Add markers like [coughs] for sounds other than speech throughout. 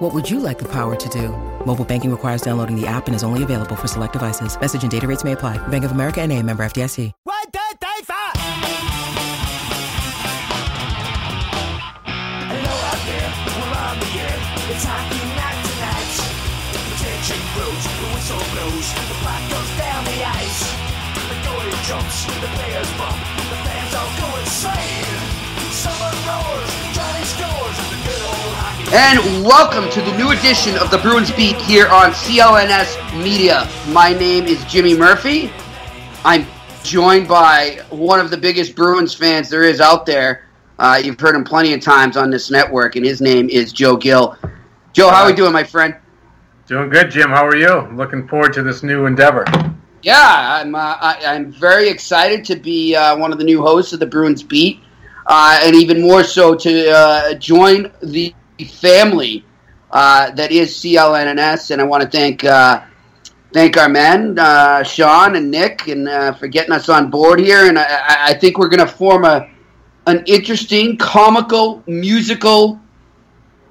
What would you like the power to do? Mobile banking requires downloading the app and is only available for select devices. Message and data rates may apply. Bank of America and a member FDIC. One, two, three, four. Hello out there, we're on the air. It's hockey night tonight. The tension grows, the whistle blows, the puck goes down the ice. The goalie jumps, the players bump, And welcome to the new edition of the Bruins Beat here on CLNS Media. My name is Jimmy Murphy. I'm joined by one of the biggest Bruins fans there is out there. Uh, you've heard him plenty of times on this network, and his name is Joe Gill. Joe, how are we doing, my friend? Doing good, Jim. How are you? Looking forward to this new endeavor. Yeah, I'm. Uh, I, I'm very excited to be uh, one of the new hosts of the Bruins Beat, uh, and even more so to uh, join the family uh, that is CLNS. And I want to thank uh, thank our men, uh, Sean and Nick, and uh, for getting us on board here. And I, I- think we're going to form a an interesting, comical, musical,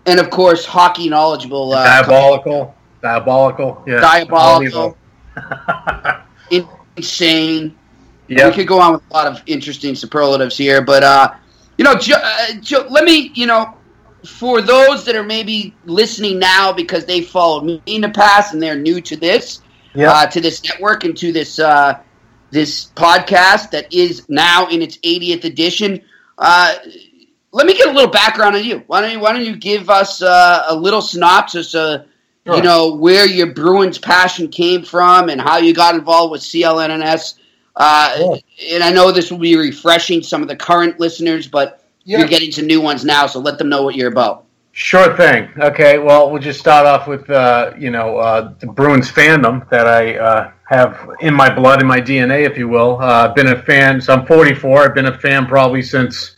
and of course, hockey knowledgeable, uh, diabolical, diabolical, yeah, diabolical, [laughs] insane. Yeah, We could go on with a lot of interesting superlatives here, but uh, you know, uh, let me, you know, for those that are maybe listening now because they followed me in the past and they're new to this, yeah. uh, to this network and to this uh, this podcast that is now in its 80th edition. Uh, let me get a little background on you. Why don't you Why don't you give us uh, a little synopsis of you know where your Bruins passion came from and how you got involved with CLNS. Uh, Sure. And I know this will be refreshing some of the current listeners, but Yeah. you're getting some new ones now, so let them know what you're about. Sure thing. Okay, well, we'll just start off with uh, you know uh, the Bruins fandom that I uh, have in my blood, in my DNA, if you will. Uh, I've been a fan. So I'm 44. I've been a fan probably since.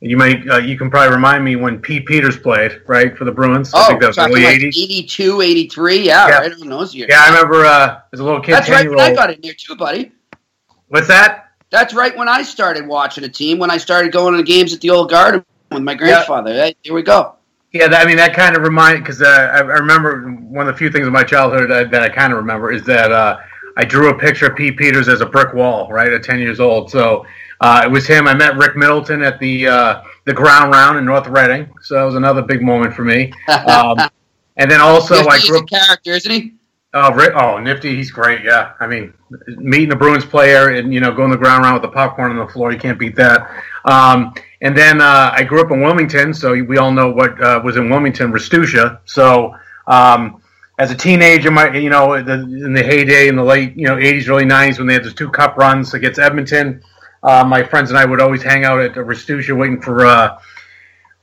You may uh, you can probably remind me when Pete Peeters played right for the Bruins. I think that was Oh, early like 80s. 82, 83, yeah, Yeah. right on those years. Yeah, I remember uh, as a little kid. That's right I got in there too, buddy. What's that? That's right when I started watching a team, when I started going to the games at the old garden with my grandfather. Hey, here we go. Yeah, that, I mean that kind of remind because uh, I, I remember one of the few things in my childhood that, that I kind of remember is that uh, I drew a picture of Pete Peeters as a brick wall, right, at ten years old. So uh, it was him. I met Rick Middleton at the uh, the ground round in North Reading, so that was another big moment for me. [laughs] Um, and then also I grew up. character, isn't he? Oh, Rick, oh, Nifty, he's great. Yeah, I mean, meeting a Bruins player and you know going the ground round with the popcorn on the floor, you can't beat that. Um, and then uh, I grew up in Wilmington, so we all know what uh, was in Wilmington, Ristuccia. So um, as a teenager, my you know the, in the heyday in the late you know 80s, early 90s when they had those two cup runs against Edmonton, uh, my friends and I would always hang out at Ristuccia waiting for. Uh,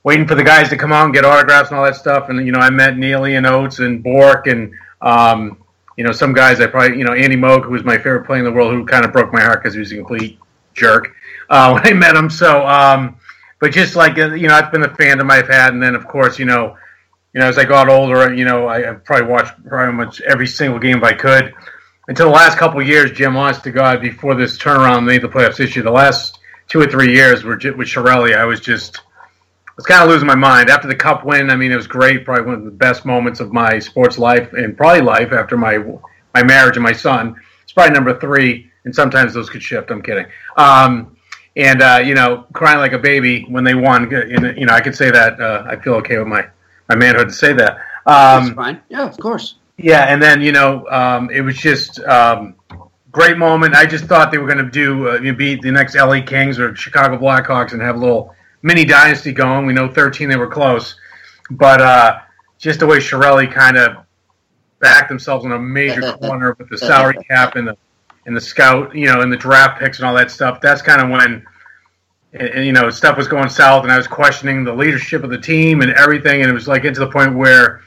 Waiting for the guys to come out and get autographs and all that stuff, and you know I met Neely and Oates and Bourque and um, you know, some guys I probably, you know, Andy Moog, who was my favorite player in the world, who kind of broke my heart because he was a complete jerk uh, [laughs] when I met him. So, um, but just like, uh, you know, it's been the fandom I've had. And then, of course, you know, you know, as I got older, you know, I, I probably watched pretty much every single game if I could. Until the last couple years, Jim, honest to God, before this turnaround made the playoffs issue, the last two or three years were with Chiarelli, I was just, was kind of losing my mind. After the cup win, I mean, it was great. Probably one of the best moments of my sports life and probably life after my my marriage and my son. It's probably number three, and sometimes those could shift. I'm kidding. Um, and uh, you know, crying like a baby when they won. And, you know, I could say that. Uh, I feel okay with my my manhood to say that. That's Um, fine. Yeah, of course. yeah, and then you know, um, it was just um, great moment. I just thought they were going to do uh, you beat the next LA Kings or Chicago Blackhawks and have a little mini dynasty going. We know 13 they were close, but uh, just the way Chiarelli kind of backed themselves in a major [laughs] corner with the salary cap and the and the scout, you know, and the draft picks and all that stuff. That's kind of when. And, you know, stuff was going south, and I was questioning the leadership of the team and everything. And it was like into the point where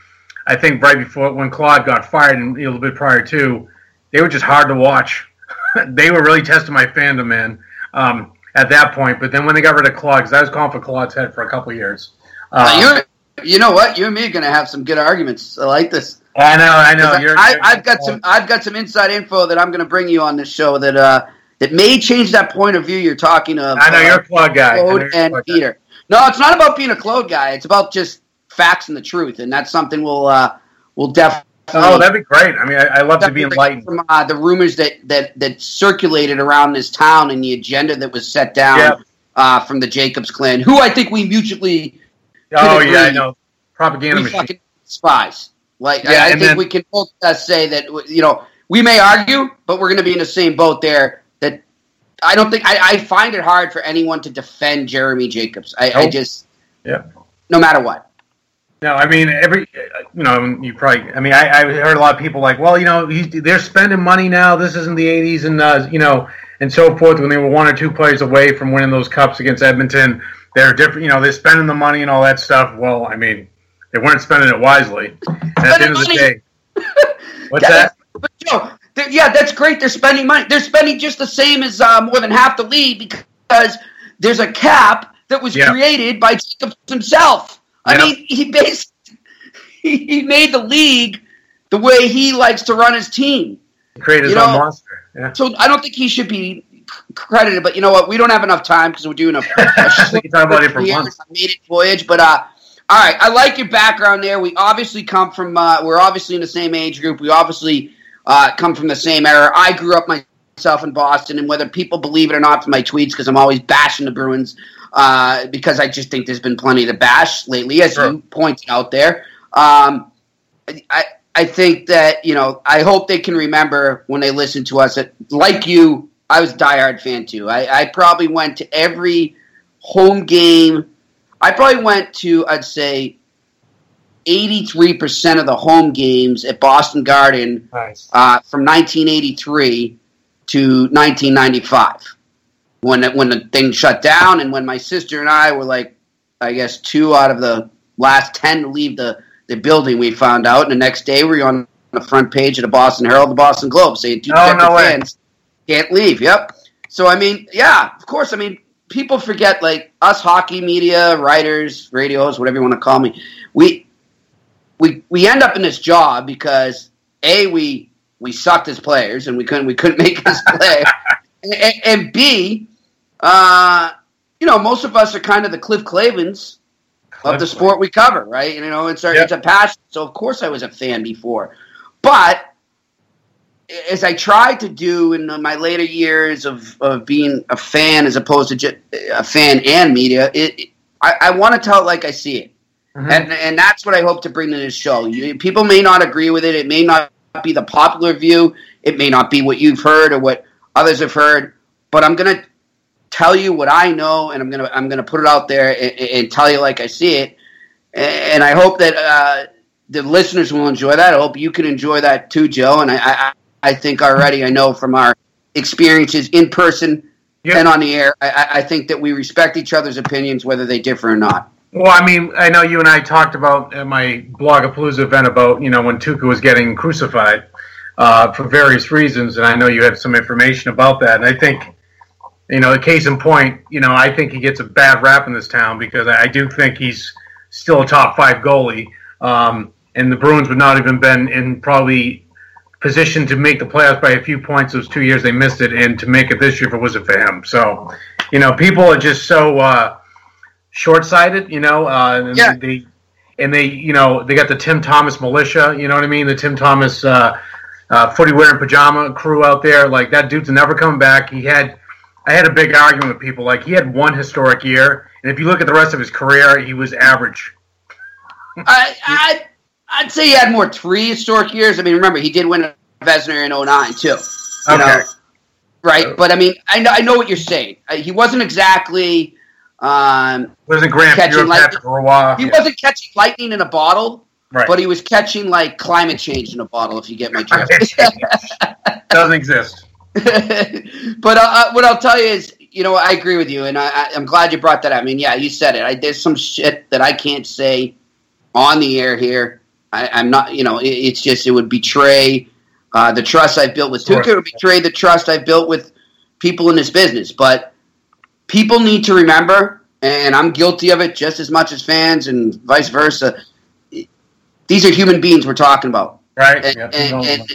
I think right before when Claude got fired and a little bit prior to, they were just hard to watch. [laughs] they were really testing my fandom, man. Um, at that point, but then when they got rid of Claude, because I was calling for Claude's head for a couple of years. Um, Uh, you you know what? You and me are going to have some good arguments. I like this. I know, I know. You're, I, I've got some. I've got some inside info that I'm going to bring you on this show that uh, that may change that point of view you're talking of. I know uh, you're a Claude guy. Claude and Claude guy. Peter. No, it's not about being a Claude guy. It's about just facts and the truth, and that's something we'll uh, we'll definitely. Oh, that'd be great. I mean, I, I love to be enlightened. from uh, the rumors that, that that circulated around this town and the agenda that was set down Yeah. uh, from the Jacobs clan, who I think we mutually Oh yeah, I know. Propaganda machine. despise. Like Yeah, I, I think then- we can both uh, say that you know we may argue, but we're going to be in the same boat there. That I don't think I, I find it hard for anyone to defend Jeremy Jacobs. I, I just Yeah. no matter what. No, I mean every, you know, you probably. I mean, I, I heard a lot of people like, well, you know, he's, they're spending money now. This isn't the '80s, and uh, you know, and so forth. When they were one or two players away from winning those cups against Edmonton, they're different. You know, they're spending the money and all that stuff. Well, I mean, they weren't spending it wisely. And at the end of the day, what's that? [laughs] But you know, yeah, that's great. They're spending money. They're spending just the same as uh, more than half the league because there's a cap that was Yeah. created by Jacobs himself. I mean, he basically [laughs] he, made the league the way he likes to run his team. Create his you own know- monster. Yeah. So I don't think he should be credited. But you know what? We don't have enough time because we're doing a, a We can talk about it for months. maiden voyage. But uh, all right, I like your background there. We obviously come from. Uh, we're obviously in the same age group. We obviously uh, come from the same era. I grew up myself in Boston, and whether people believe it or not, from my tweets, because I'm always bashing the Bruins, uh, because I just think there's been plenty to bash lately, as Sure. you pointed out there. Um, I I think that you know I hope they can remember when they listen to us that like you, I was a diehard fan too. I, I probably went to every home game. I probably went to I'd say eighty three percent of the home games at Boston Garden Nice. uh, from 1983 to 1995 when it, when the thing shut down and when my sister and I were like I guess two out of the last 10 to leave the, the building we found out. And the next day we were on the front page of the Boston Herald the Boston Globe saying two Oh, no fans. Can't leave. Yep. So I mean yeah of course I mean people forget like us hockey media writers radios whatever you want to call me we we we end up in this job because a we we sucked as players and we couldn't we couldn't [laughs] make us play, and, and b uh, you know most of us are kind of the Cliff Clavens of the sport we cover, right? You know, it's our Yep. it's a passion. So of course I was a fan before, but as I tried to do in my later years of, of being a fan as opposed to just a fan and media, it, it- I, I want to tell it like I see it. Mhm. And, and that's what I hope to bring to this show. You, people may not agree with it. It may not be the popular view. It may not be what you've heard or what others have heard. But I'm going to tell you what I know, and I'm going to I'm going to put it out there and, and tell you like I see it. And I hope that uh, the listeners will enjoy that. I hope you can enjoy that too, Joe. And I I, I think already I know from our experiences in person Yep. and on the air, I- I, I think that we respect each other's opinions, whether they differ or not. Well, I mean, I know you and I talked about at my Blogapalooza event about you know when Tuukka was getting crucified uh, for various reasons, and I know you have some information about that. And I think, you know, case in point, you know, I think he gets a bad rap in this town because I do think he's still a top five goalie, um, and the Bruins would not even been in probably position to make the playoffs by a few points those two years they missed it, and to make it this year if it wasn't for him. So, you know, people are just so. Uh, short-sighted, you know. Uh, and Yeah. They and they, you know, they got the Tim Thomas militia. You know what I mean? The Tim Thomas uh, uh, footy wearing pajama crew out there. Like that dude's never coming back. He had. I had a big argument with people. Like he had one historic year, and if you look at the rest of his career, he was average. [laughs] I, I, I'd say he had more three historic years. I mean, remember, he did win a Vezina in 09, too. Okay. know, right? But, I mean, I know, I know what you're saying. Uh, He wasn't exactly. Um, Wasn't Grant Catching Pure, lightning. Patrick Roy? he wasn't catching lightning in a bottle, right. but he was catching, like, climate change in a bottle, if you get my drift. [laughs] doesn't exist. [laughs] but uh, uh, what I'll tell you is, you know, I agree with you, and I, I'm glad you brought that up. I mean, yeah, you said it. I, there's some shit that I can't say on the air here. I, I'm not, you know, it, it's just it would betray uh, the trust I've built with Sure. Tuukka would betray the trust I've built with people in this business. But people need to remember, and I'm guilty of it just as much as fans and vice versa. These are human beings we're talking about. Right? And- and- and-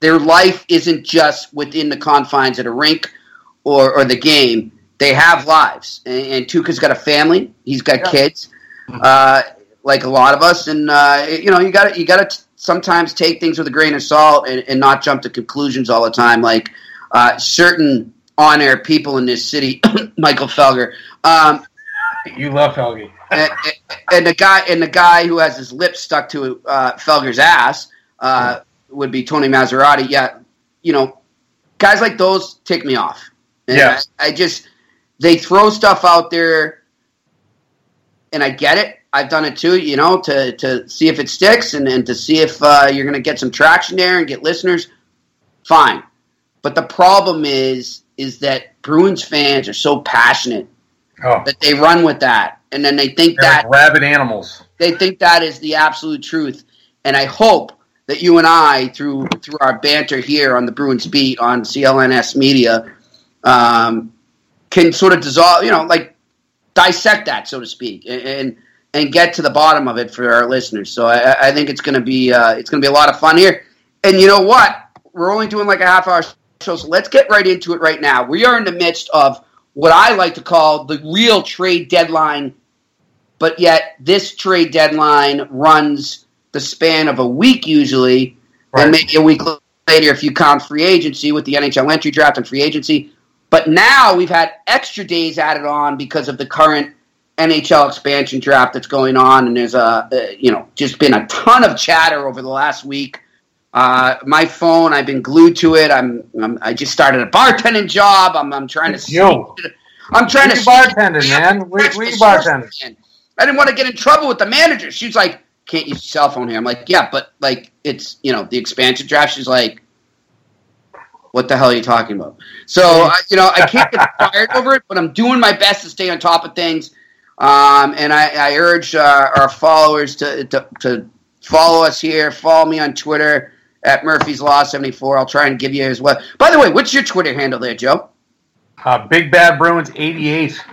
Their life isn't just within the confines of the rink or, or the game. They have lives, and, and Tuukka's got a family. He's got Yeah. kids, uh, like a lot of us. And uh, you know, you got to you got to sometimes take things with a grain of salt and, and not jump to conclusions all the time. Like uh, certain on-air people in this city, [coughs] Michael Felger, um, You love Felger. and, and the guy and the guy who has his lips stuck to uh, Felger's ass uh, would be Tony Massarotti. Yeah, you know, guys like those tick me off. And Yes. I, I just they throw stuff out there, and I get it. I've done it too, you know, to to see if it sticks and, and to see if uh, you're going to get some traction there and get listeners. Fine, but the problem is is that Bruins fans are so passionate Oh, that they run with that, and then they think they're that like rabid animals. they think that is the absolute truth. And I hope that you and I, through through our banter here on the Bruins beat on CLNS Media, um, can sort of dissolve, you know, like dissect that, so to speak, and and, and get to the bottom of it for our listeners. So I, I think it's going to be uh, it's going to be a lot of fun here. And you know what? We're only doing like a half hour so let's get right into it right now. We are in the midst of what I like to call the real trade deadline but yet this trade deadline runs the span of a week usually, Right. and maybe a week later if you count free agency with the NHL entry draft and free agency. But now we've had extra days added on because of the current NHL expansion draft that's going on, and there's a uh, you know just been a ton of chatter over the last week. Uh, my phone, I've been glued to it. I'm, I'm I just started a bartending job. I'm, I'm trying to. you. I'm trying to bartending, man. We- we bartending. I didn't want to get in trouble with the manager. She's like, "Can't use your cell phone here." I'm like, "Yeah, but like it's you know the expansion draft." She's like, "What the hell are you talking about?" So [laughs] I, you know I can't get fired over it, but I'm doing my best to stay on top of things. Um, and I, I urge uh, our followers to, to to follow us here. Follow me on Twitter at Murphy's Law 74. I'll try and give you as well. By the way, what's your Twitter handle there, Joe? Uh, Big Bad Bruins 88.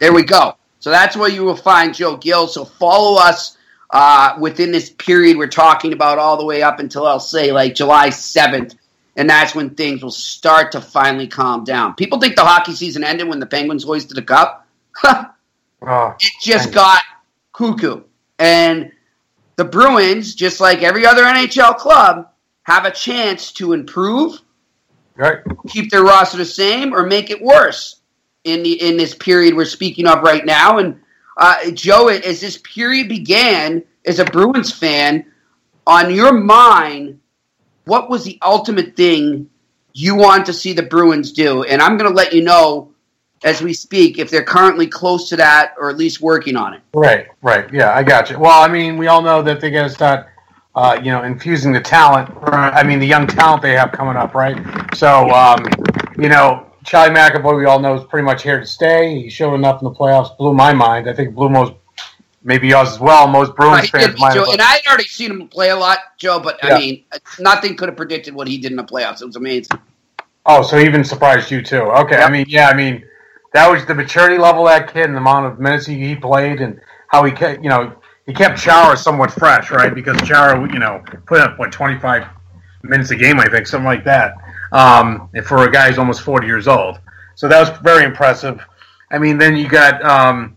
There we go. So that's where you will find Joe Gill. So follow us uh, within this period we're talking about, all the way up until I'll say like July seventh, and that's when things will start to finally calm down. People think the hockey season ended when the Penguins hoisted the cup. [laughs] Oh, it just got cuckoo, and the Bruins, just like every other NHL club, have a chance to improve right. keep their roster the same or make it worse in the in this period we're speaking of right now. And uh, Joe, as this period began, as a Bruins fan, on your mind, what was the ultimate thing you want to see the Bruins do? And I'm going to let you know as we speak if they're currently close to that or at least working on it. Right, right. Yeah, I got you. Well, I mean, we all know that they're going to start, uh, you know, infusing the talent. I mean, the young talent they have coming up, right? So, um, you know, Charlie McAvoy, we all know, is pretty much here to stay. He showed enough in the playoffs, blew my mind. I think blew most, maybe yours as well. Most Bruins Right, fans and, Joe, and I had already seen him play a lot, Joe, but Yeah. I mean, nothing could have predicted what he did in the playoffs. It was amazing. Oh, so he even surprised you too. Okay, I mean, yeah, I mean, that was the maturity level of that kid and the amount of minutes he, he played and how he you know, he kept Chara somewhat fresh, right? Because Chara, you know, put up what twenty five minutes a game, I think, something like that. Um, for a guy who's almost forty years old, so that was very impressive. I mean, then you got um,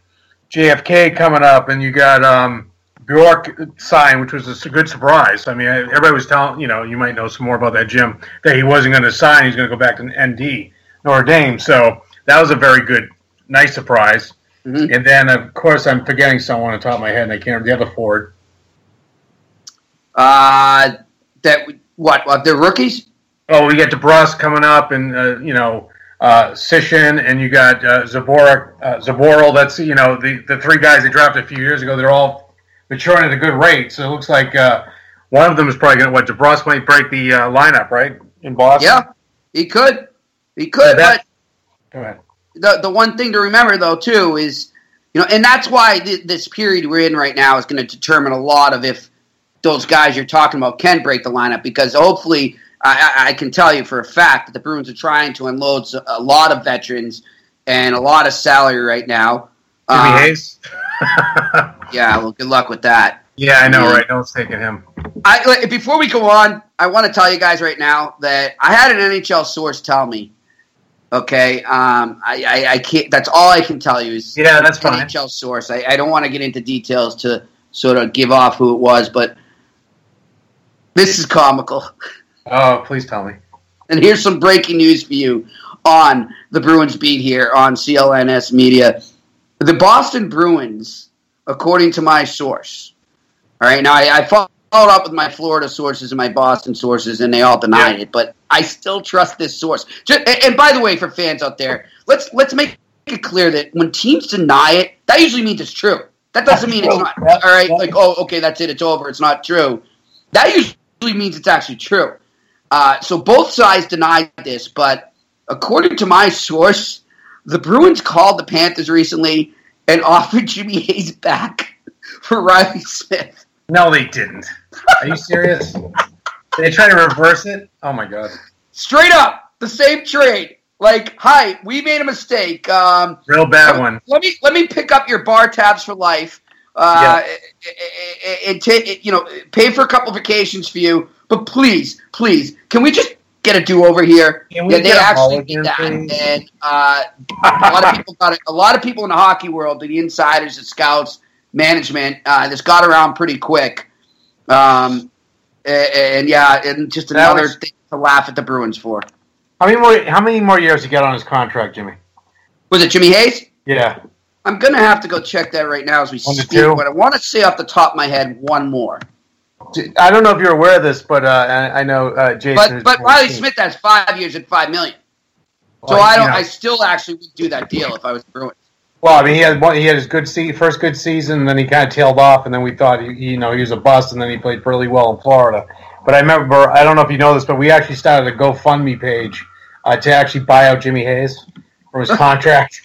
JFK coming up, and you got um, Bjork sign, which was a good surprise. I mean, everybody was telling, you know, you might know some more about that, Jim, that he wasn't going to sign. He's going to go back to ND, Notre Dame. So that was a very good, nice surprise. Mhm. And then, of course, I'm forgetting someone on top of my head, and I can't. Remember the other forward. Uh, that what? What? They're rookies. Oh, we got DeBrusk coming up, and uh, you know, uh, Senyshyn, and you got uh, Zaborak, uh, Zboril. That's you know the the three guys they drafted a few years ago. They're all maturing at a good rate. So it looks like uh, one of them is probably going to what DeBrusk might break the uh, lineup, right? In Boston. Yeah, he could. He could, Yeah, that- but Go ahead. The the one thing to remember though too is you know, and that's why th- this period we're in right now is going to determine a lot of if those guys you're talking about can break the lineup because hopefully I, I can tell you for a fact that the Bruins are trying to unload a lot of veterans and a lot of salary right now. Jimmy um, Hayes. [laughs] [laughs] yeah, well, good luck with that. Yeah, I know, right? No one's taking him. I before we go on, I want to tell you guys right now that I had an NHL source tell me. Okay, um, I, I, I, can't. That's all I can tell you is yeah, that's fine. NHL source. I, I don't want to get into details to sort of give off who it was, but this is comical. [laughs] Oh, please tell me. And here's some breaking news for you on the Bruins beat here on CLNS Media. The Boston Bruins, according to my source, all right, now I, I followed up with my Florida sources and my Boston sources, and they all denied yeah. it, but I still trust this source. Just, and by the way, for fans out there, let's let's make it clear that when teams deny it, that usually means it's true. That doesn't mean it's not. All right, like oh, okay, that's it, it's over, it's not true. That usually means it's actually true. Uh, so both sides denied this, but according to my source, the Bruins called the Panthers recently and [laughs] offered Jimmy Hayes back for Riley Smith. No, they didn't. Are you serious? they try to reverse it? Oh my god! Straight up, the same trade. Like, hi, we made a mistake. Um, Real bad one. Let me let me pick up your bar tabs for life. Uh, and, t- you know, pay for a couple vacations for you. But please, please, can we just get a do over here? Can Yeah, they actually did that, and uh, a lot of people got it. A lot of people in the hockey world, the insiders, the scouts, management, uh, this got around pretty quick. Um, and, and, yeah, and just another was, thing to laugh at the Bruins for. How many more? How many more years he got on his contract, Jimmy? Was it Jimmy Hayes? Yeah. I'm gonna have to go check that right now as we one speak. But I want to say off the top of my head one more. I don't know if you're aware of this, but uh, I, I, know uh, Jason. But but Riley Smith has five years at five million. So well, I don't. Know, I still actually would do that deal if I was Bruins. Well, I mean, he had one, he had his good se- first good season, and then he kind of tailed off, and then we thought he, you know he was a bust, and then he played really well in Florida. But I remember, I don't know if you know this, but we actually started a GoFundMe page uh, to actually buy out Jimmy Hayes from his [laughs] contract.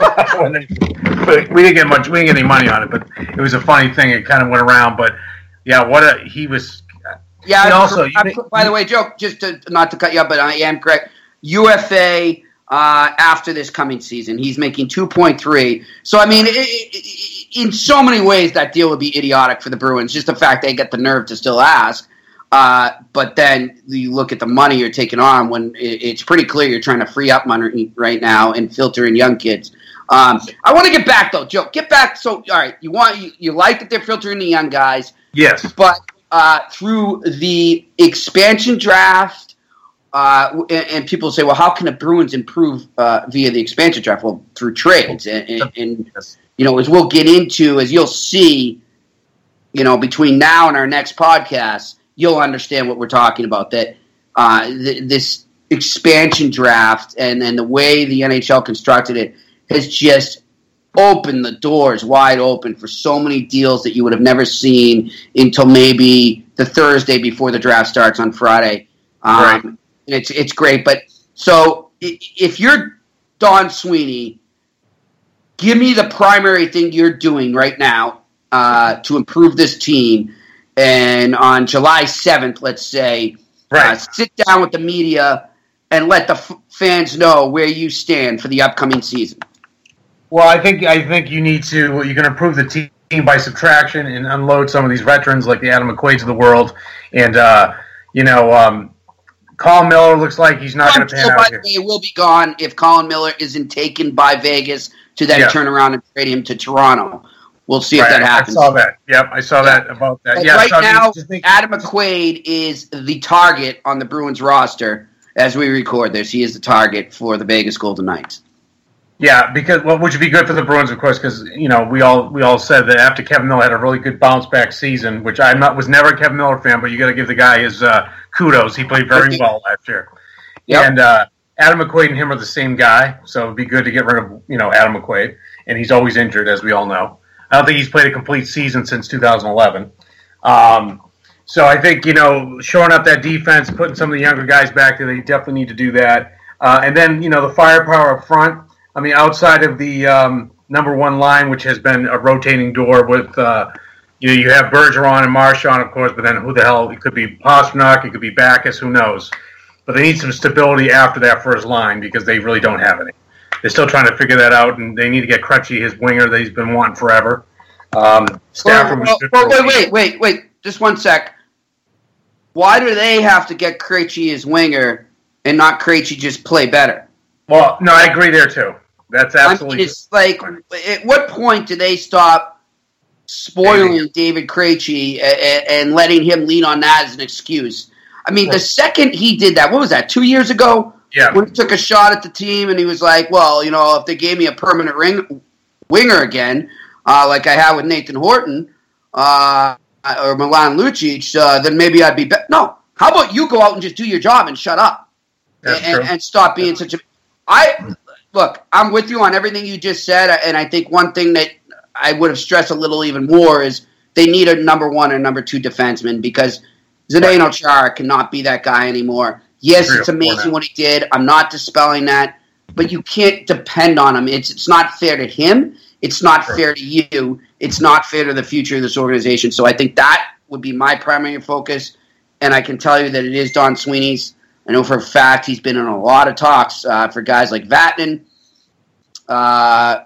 [laughs] we didn't get much, we didn't get any money on it, but it was a funny thing. It kind of went around, but yeah, what a he was. Yeah. also, I, by the way, Joe, just to, not to cut you up, but I am correct. UFA uh, after this coming season, he's making two point three. So I mean, it, it, in so many ways, that deal would be idiotic for the Bruins. Just the fact they get the nerve to still ask. Uh, but then you look at the money you're taking on when it's pretty clear you're trying to free up money right now and filter in young kids. Um, I want to get back though, Joe. Get back. So, all right, you want you, you like that they're filtering the young guys. Yes. But uh, through the expansion draft, uh, and, and, people say, well, how can the Bruins improve uh, via the expansion draft? Well, through trades. And, and, and, you know, as we'll get into, as you'll see, you know, between now and our next podcast, you'll understand what we're talking about. That uh, th- this expansion draft and, and the way the NHL constructed it has just opened the doors wide open for so many deals that you would have never seen until maybe the Thursday before the draft starts on Friday. Um, right. It's it's great, but so if you're Don Sweeney, give me the primary thing you're doing right now uh, to improve this team. And on July 7th, let's say, uh, right. uh, sit down with the media and let the f- fans know where you stand for the upcoming season. Well, I think I think you need to you can improve the team by subtraction and unload some of these veterans like the Adam McQuaids of the world, and uh, you know. Um, Colin Miller looks like he's not going to pan out here. Will be gone if Colin Miller isn't taken by Vegas to then yeah. turn around and trade him to Toronto. We'll see right, if that happens. I saw that. Yep, I saw that about that. yeah, right so now, Adam McQuaid is the target on the Bruins roster as we record this. He is the target for the Vegas Golden Knights. Yeah, because well, which would be good for the Bruins, of course, because you know we all we all said that after Kevan Miller had a really good bounce back season, which I'm not was never a Kevan Miller fan, but you got to give the guy his uh, kudos. He played very well last year, yep. and uh, Adam McQuaid and him are the same guy, so it'd be good to get rid of you know Adam McQuaid, and he's always injured, as we all know. I don't think he's played a complete season since 2011. Um, so I think you know showing up that defense, putting some of the younger guys back there, they definitely need to do that, uh, and then you know the firepower up front I mean, outside of the um, number one line, which has been a rotating door with uh, you know, you have Bergeron and Marchand, of course, but then who the hell? It could be Pastrnak, it could be Backes, who knows? But they need some stability after that first line because they really don't have any. They're still trying to figure that out, and they need to get Krejci his winger that he's been wanting forever. Um, Stafford was Well, well, wait, wait, wait, wait. Just one sec. Why do they have to get Krejci as winger and not Krejci just play better? Well, no, I agree there too. That's absolutely. it's like, at what point do they stop spoiling David Krejci and, and letting him lean on that as an excuse? I mean, the second he did that, what was that? Two years ago, yeah, when he took a shot at the team and he was like, "Well, you know, if they gave me a permanent ring winger again, uh, like I had with Nathan Horton uh, or Milan Lucic, uh, then maybe I'd be better." No, how about you go out and just do your job and shut up and, and stop being such a. I look, I'm with you on everything you just said, and I think one thing that I would have stressed a little even more is they need a number one and number two defenseman because Zdeno Chara cannot be that guy anymore. Yes, Three it's amazing what he did. I'm not dispelling that, but you can't depend on him. It's it's not fair to him. It's not Sure. fair to you. It's not fair to the future of this organization. So I think that would be my primary focus. And I can tell you that it is Don Sweeney's. I know for a fact he's been in a lot of talks uh, for guys like Vatanen. Uh,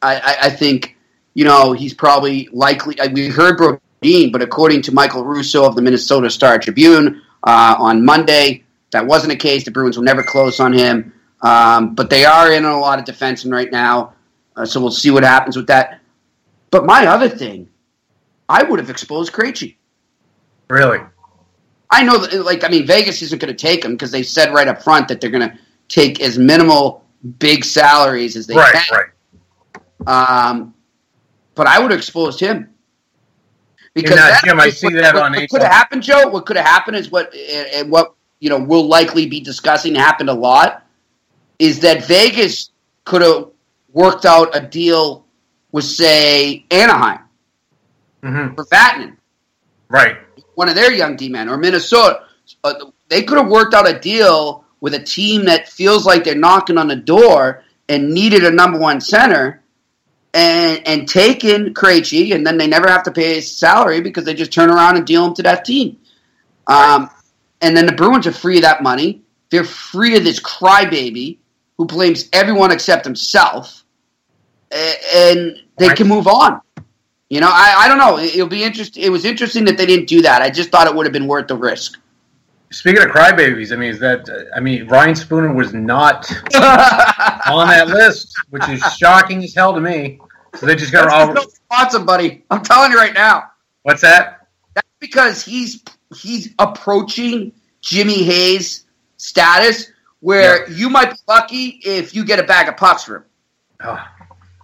I, I, I think you know he's probably likely. We heard Brodin, but according to Michael Russo of the Minnesota Star Tribune uh, on Monday, that wasn't the case. The Bruins will never close on him, um, but they are in a lot of defensemen right now. Uh, so we'll see what happens with that. But my other thing, I would have exposed Krejci. really. I know that, like, I mean, Vegas isn't going to take him because they said right up front that they're going to take as minimal big salaries as they Right, can. right. Um, but I would have exposed him because uh, Jim, I see what, that what, on what could have happened, Joe. What could have happened is what and what you know we'll likely be discussing happened a lot. Is that Vegas could have worked out a deal with say Anaheim hmm for Vatanen. Right. one of their young D men or Minnesota. Uh, they could have worked out a deal with a team that feels like they're knocking on the door and needed a number one center and and taken Krejci, and then they never have to pay his salary because they just turn around and deal him to that team. Um, and then the Bruins are free of that money. They're free of this crybaby who blames everyone except himself, and they Right. can move on. You know, I, I don't know. It'll be interesting. It was interesting that they didn't do that. I just thought it would have been worth the risk. Speaking of crybabies, I mean, is that uh, I mean Ryan Spooner was not [laughs] on that list, which is shocking as hell to me. So they just got all. Awesome, buddy. I'm telling you right now. What's that? That's because he's he's approaching Jimmy Hayes' status, where you might be lucky if you get a bag of pucks for him. Oh,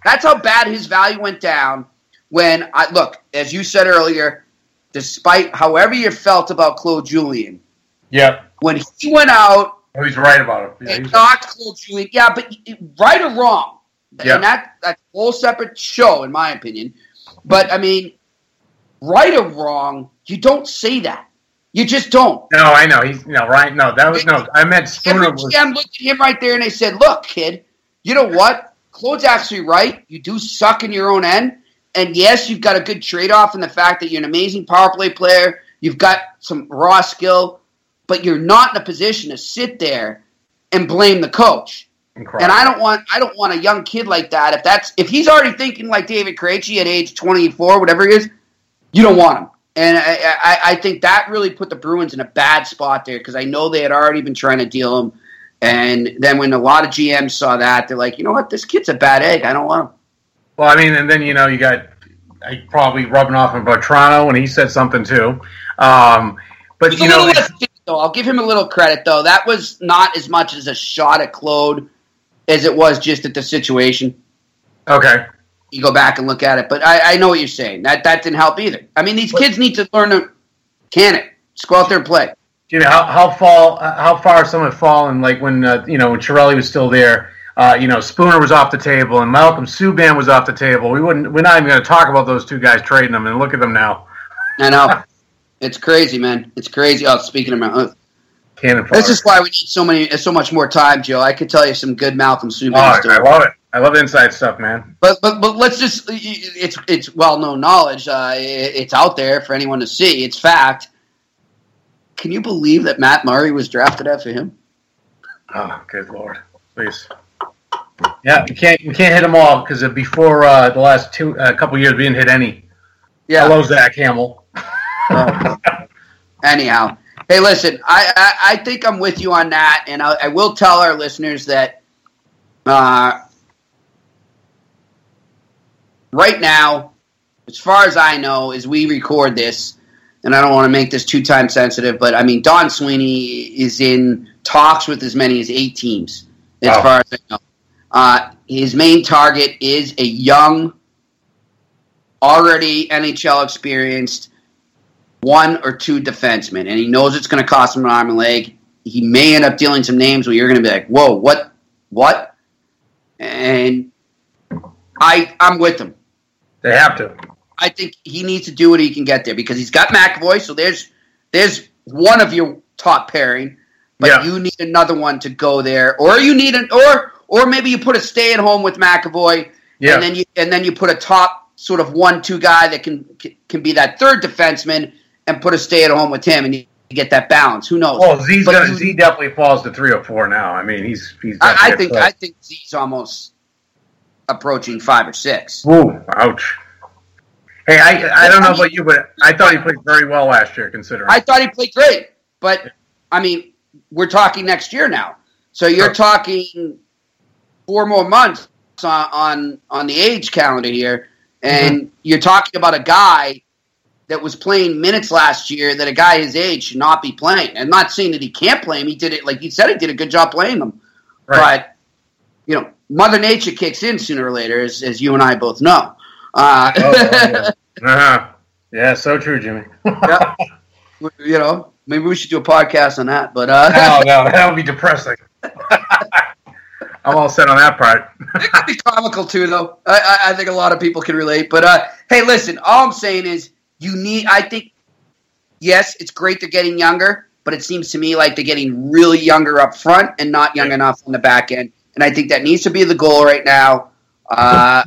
That's how bad his value went down. When I look, as you said earlier, despite however you felt about Claude Julien, yeah. when he went out Oh, he's right about it. Yeah, he's- Julien, yeah, but right or wrong, Yeah. and that that's a whole separate show, in my opinion. But I mean, right or wrong, you don't say that. You just don't. no, I know he's no right. No, that was no. I meant Every Spooner was. GM looked at him right there and they said, "Look, kid, you know what? Claude's actually right. You do suck in your own end, and yes, you've got a good trade off in the fact that you're an amazing power play player. You've got some raw skill, but you're not in a position to sit there and blame the coach." And I don't want I don't want a young kid like that. If that's if he's already thinking like David Krejci at age 24, whatever he is, you don't want him. And I, I, I think that really put the Bruins in a bad spot there because I know they had already been trying to deal him. And then when a lot of GMs saw that, they're like, you know what, this kid's a bad egg. I don't want him. Well, I mean, and then you know you got I probably rubbing off about Toronto, and he said something too. Um, but He's you know, little it's- less fit, though. I'll give him a little credit though. That was not as much as a shot at Claude as it was just at the situation. okay, you go back and look at it. But I, I know what you're saying. That that didn't help either. I mean, these kids need to learn to can it. Just go out there and play. you know how how fall how far someone fallen like when uh, you know when Chiarelli was still there. Uh, you know, Spooner was off the table and Malcolm Subban was off the table. We wouldn't. We're not even going to talk about those two guys trading them. And look at them now. I know. [laughs] it's crazy, man. It's crazy. Oh, speaking of Cannon. this is why we need so many, so much more time, Joe. I could tell you some good Malcolm Oh, Subban I love it. I love inside stuff, man. But but but let's just it's it's well known knowledge. Uh, it's out there for anyone to see. It's fact. Can you believe that Matt Murray was drafted after him? Oh, good lord! Please. Yeah, you can't you can't hit them all because before uh, the last two uh, couple years we didn't hit any. Yeah. Hello, Zach Hamill. [laughs] Anyhow, hey, listen, I, I, I think I'm with you on that, and I, I will tell our listeners that uh, right now, as far as I know, as we record this, and I don't want to make this too time sensitive, but I mean, Don Sweeney is in talks with as many as eight teams, as oh. far as I know. Uh, his main target is a young, already NHL experienced one or two defensemen, and he knows it's going to cost him an arm and leg. He may end up dealing some names where you're going to be like, "Whoa, what, what?" And I, I'm with him. They have to. I think he needs to do what he can get there because he's got McAvoy. So there's there's one of your top pairing, but yeah. you need another one to go there, or you need an or or maybe you put a stay at home with McAvoy, yeah. and then you and then you put a top sort of one two guy that can can be that third defenseman, and put a stay at home with him, and you get that balance. Who knows? Well, Z's gonna, Z definitely falls to three or four now. I mean, he's he's. I, I think I think Z's almost approaching five or six. Ooh, ouch. Hey, I I don't know about you, but I thought he played very well last year, considering. I thought he played great, but I mean, we're talking next year now, so you're talking four more months on on, on the age calendar here, and mm-hmm. you're talking about a guy that was playing minutes last year that a guy his age should not be playing. I'm not saying that he can't play him. He did it like you said. He did a good job playing them, right. but you know, Mother Nature kicks in sooner or later, as, as you and I both know. Uh, oh, yeah. [laughs] uh-huh. yeah, so true, Jimmy. yeah. You know, maybe we should do a podcast on that. But uh, oh [laughs] no, that would be depressing. [laughs] I'm all set on that part. it could be comical too, though. I, I, think a lot of people can relate. But uh, hey, listen, all I'm saying is you need. I think yes, it's great they're getting younger, but it seems to me like they're getting really younger up front and not young enough on the back end. And I think that needs to be the goal right now. Uh,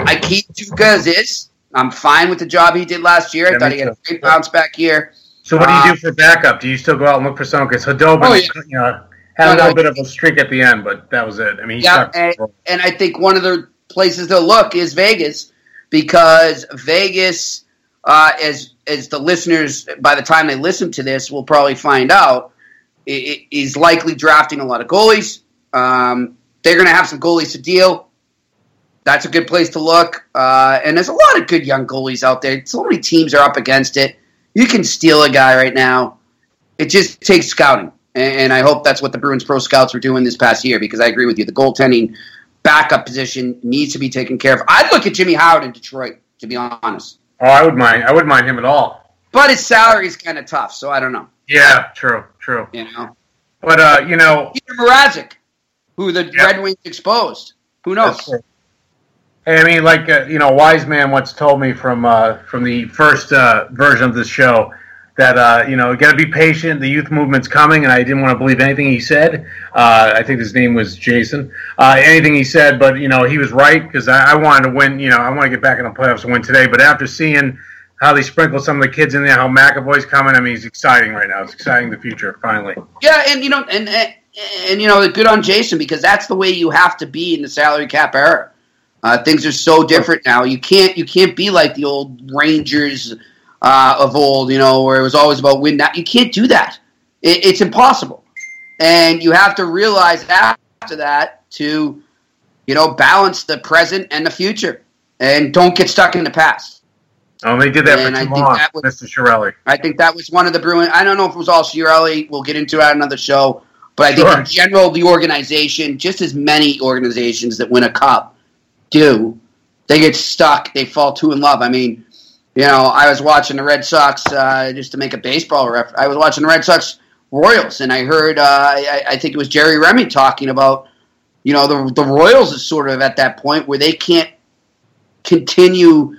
I keep as is. I'm fine with the job he did last year. I yeah, thought he had a great bounce back here. So what do you do uh, for backup? Do you still go out and look for someone? Because Khudobin, oh, yeah. you know, had a little bit of a streak at the end, but that was it. I mean, yeah, and, and, I think one of the places to look is Vegas because Vegas, uh, as as the listeners by the time they listen to this will probably find out, is likely drafting a lot of goalies. Um, they're going to have some goalies to deal. That's a good place to look. Uh, and there's a lot of good young goalies out there. So many teams are up against it. You can steal a guy right now. It just takes scouting and I hope that's what the Bruins pro scouts were doing this past year because I agree with you. The goaltending backup position needs to be taken care of. I'd look at Jimmy Howard in Detroit, to be honest. Oh, I would mind. I wouldn't mind him at all. But his salary is kind of tough, so I don't know. Yeah, true, true. You know, but uh, you know, Peter Mrazek, who the yep. Red Wings exposed. Who knows? Hey, I mean, like uh, you know, wise man once told me from uh, from the first uh, version of this show that uh, you know, got to be patient. The youth movement's coming, and I didn't want to believe anything he said. Uh, I think his name was Jason. Uh, anything he said, but you know, he was right because I, I, wanted to win. You know, I want to get back in the playoffs and win today. But after seeing how they sprinkle some of the kids in there, how McAvoy's coming, I mean, he's exciting right now. It's exciting the future finally. Yeah, and you know, and and, and you know, good on Jason because that's the way you have to be in the salary cap era. Uh, things are so different now. You can't you can't be like the old Rangers uh, of old, you know, where it was always about win. Now you can't do that. It, it's impossible, and you have to realize after that to, you know, balance the present and the future, and don't get stuck in the past. Oh, they did that and for too long, was, Mr. Chiarelli. I think that was one of the Bruins. I don't know if it was all Chiarelli. We'll get into on another show. But I sure. think in general, the organization, just as many organizations that win a cup do, they get stuck. They fall too in love. I mean, you know, I was watching the Red Sox uh, just to make a baseball ref. I was watching the Red Sox Royals, and I heard uh, I, I, think it was Jerry Remy talking about you know the the Royals is sort of at that point where they can't continue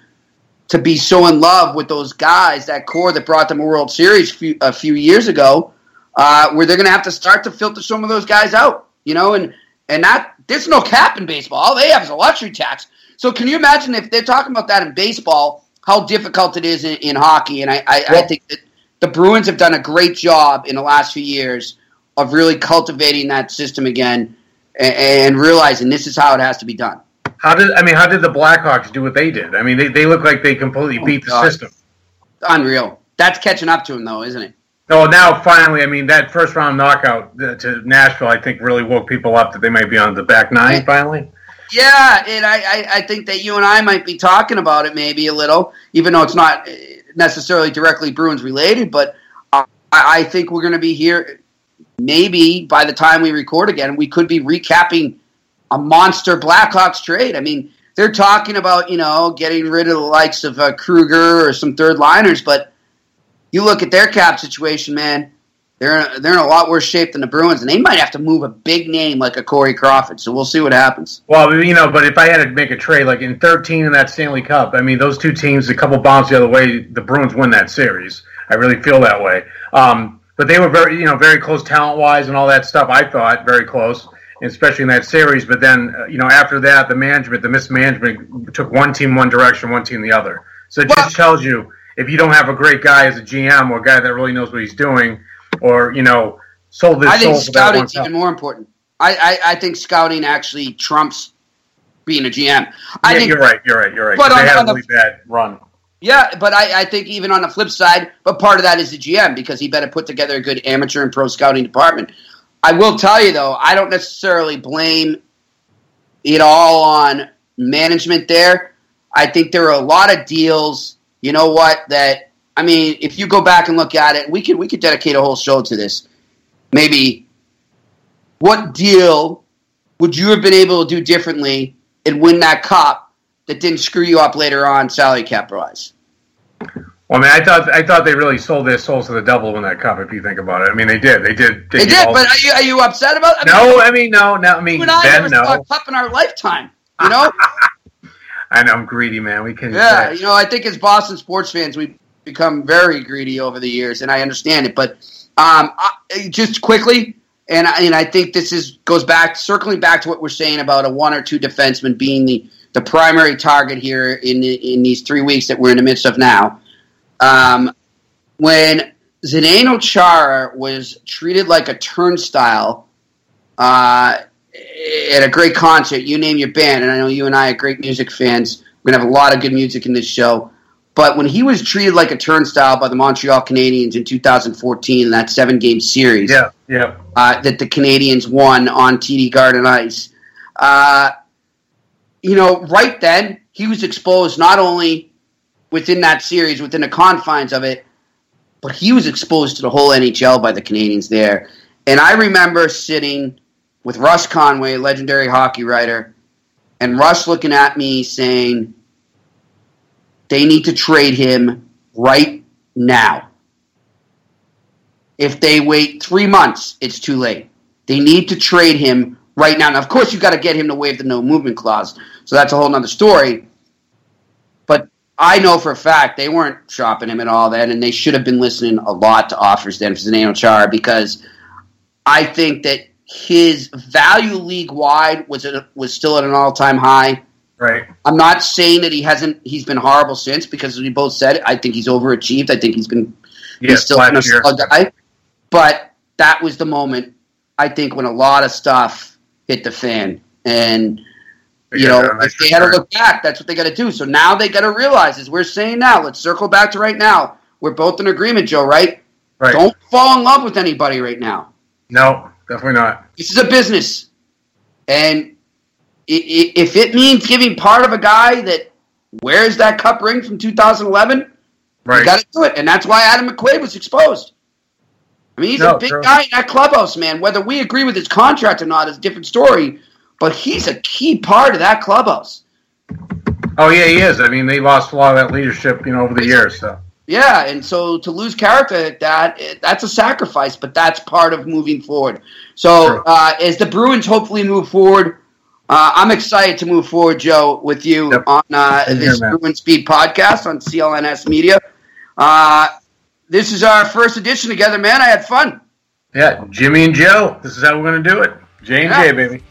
to be so in love with those guys, that core that brought them a World Series few, a few years ago, uh, where they're going to have to start to filter some of those guys out. You know, and and that there's no cap in baseball. All they have is a luxury tax. So can you imagine if they're talking about that in baseball, how difficult it is in, in hockey? And I, I, I think that the Bruins have done a great job in the last few years of really cultivating that system again and, and realizing this is how it has to be done. How did I mean? How did the Blackhawks do what they did? I mean, they, they look like they completely beat the God. system. Unreal. That's catching up to them, though, isn't it? No, now finally, I mean, that first round knockout uh, to Nashville, I think, really woke people up that they might be on the back nine finally. Yeah, and I, I, I think that you and I might be talking about it maybe a little, even though it's not uh, necessarily directly Bruins related. But I, I think we're going to be here maybe by the time we record again. We could be recapping a monster Blackhawks trade. I mean, they're talking about you know getting rid of the likes of uh, Kruger or some third liners, but you look at their cap situation, man. They're they're in a lot worse shape than the Bruins, and they might have to move a big name like a Corey Crawford. So we'll see what happens. Well, you know, but if I had to make a trade, like in 13 in that Stanley Cup, I mean, those two teams, a couple bounce the other way, the Bruins win that series. I really feel that way. Um, but they were very, you know, very close talent wise and all that stuff. I thought very close, especially in that series. But then, uh, you know, after that, the management, the mismanagement took one team one direction, one team the other. So it Well- just tells you if you don't have a great guy as a GM or a guy that really knows what he's doing, or you know, sold his I think scouting's even more important. I, I, I think scouting actually trumps being a GM. I yeah, think you're right. You're right. You're right. But they on- had on a the- bad run. Yeah, but I, I think even on the flip side, but part of that is the GM because he better put together a good amateur and pro scouting department. I will tell you though, I don't necessarily blame it all on management there. I think there are a lot of deals, you know what, that I mean, if you go back and look at it, we could we could dedicate a whole show to this. Maybe what deal would you have been able to do differently and win that cup that didn't screw you up later on salary cap wise? Well, I mean, I thought I thought they really sold their souls to the devil in that cup. If you think about it, I mean, they did. They did. They did did, all- but are you, are you upset about it? I no, I mean, no, no. I mean, you and I Ben, never saw no. a cup in our lifetime. You know? [laughs] I know I'm greedy, man. We can. yeah, you know, I think as Boston sports fans, we've become very greedy over the years, and I understand it. But um, I, just quickly, and I, and I think this is goes back, circling back to what we're saying about a one or two defenseman being the, the primary target here in in these three weeks that we're in the midst of now. Um, when Zdeno Chara was treated like a turnstile uh, at a great concert, you name your band, and I know you and I are great music fans. We're gonna have a lot of good music in this show. But when he was treated like a turnstile by the Montreal Canadiens in 2014 in that seven game series Yeah, yeah. uh, that the Canadiens won on TD Garden Ice, uh, you know, right then he was exposed not only within that series, within the confines of it, but he was exposed to the whole NHL by the Canadiens there. And I remember sitting with Russ Conway, legendary hockey writer, and Russ looking at me saying, they need to trade him right now. If they wait three months, it's too late. They need to trade him right now. Now, of course, you've got to get him to waive the no movement clause, so that's a whole other story. But I know for a fact they weren't shopping him at all then, and they should have been listening a lot to offers then for Zdeno Chara because I think that his value league wide was was still at an all time high. Right. I'm not saying that he hasn't. He's been horrible since because we both said, I think he's overachieved. I think he's been Yeah, he's still been a slug guy. But that was the moment I think when a lot of stuff hit the fan, and you Yeah, know if they had to look back, that's what they got to do. So now they got to realize, as we're saying now, let's circle back to right now. We're both in agreement, Joe. Right? Right. Don't fall in love with anybody right now. No, definitely not. This is a business, and if it means giving part of a guy that wears that cup ring from 2011, Right. you got to do it, and that's why Adam McQuaid was exposed. I mean, he's No, a big true. guy in that clubhouse, man. Whether we agree with his contract or not is a different story, but he's a key part of that clubhouse. oh yeah, he is. I mean, they lost a lot of that leadership, you know, over the years. So Yeah, and so to lose character like that, that's a sacrifice, but that's part of moving forward. So uh, as the Bruins hopefully move forward, uh, I'm excited to move forward, Joe, with you Yep. on uh, here, this man. Bruins Beat podcast on CLNS Media. Uh, this is our first edition together, man. I had fun. yeah, Jimmy and Joe. This is how we're gonna do it. J and J, baby.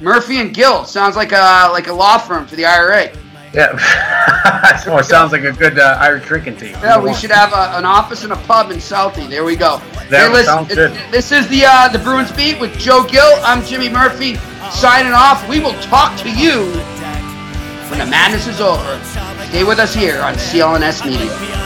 Murphy and Gill sounds like a like a law firm for the IRA. Yeah. well, [laughs] it sounds like a good uh, Irish drinking team. Yeah, we should have a, an office and a pub in Southie. There we go. That listen, sounds good. This is the uh, the Bruins beat with Joe Gill. I'm Jimmy Murphy signing off. We will talk to you when the madness is over. Stay with us here on CLNS Media.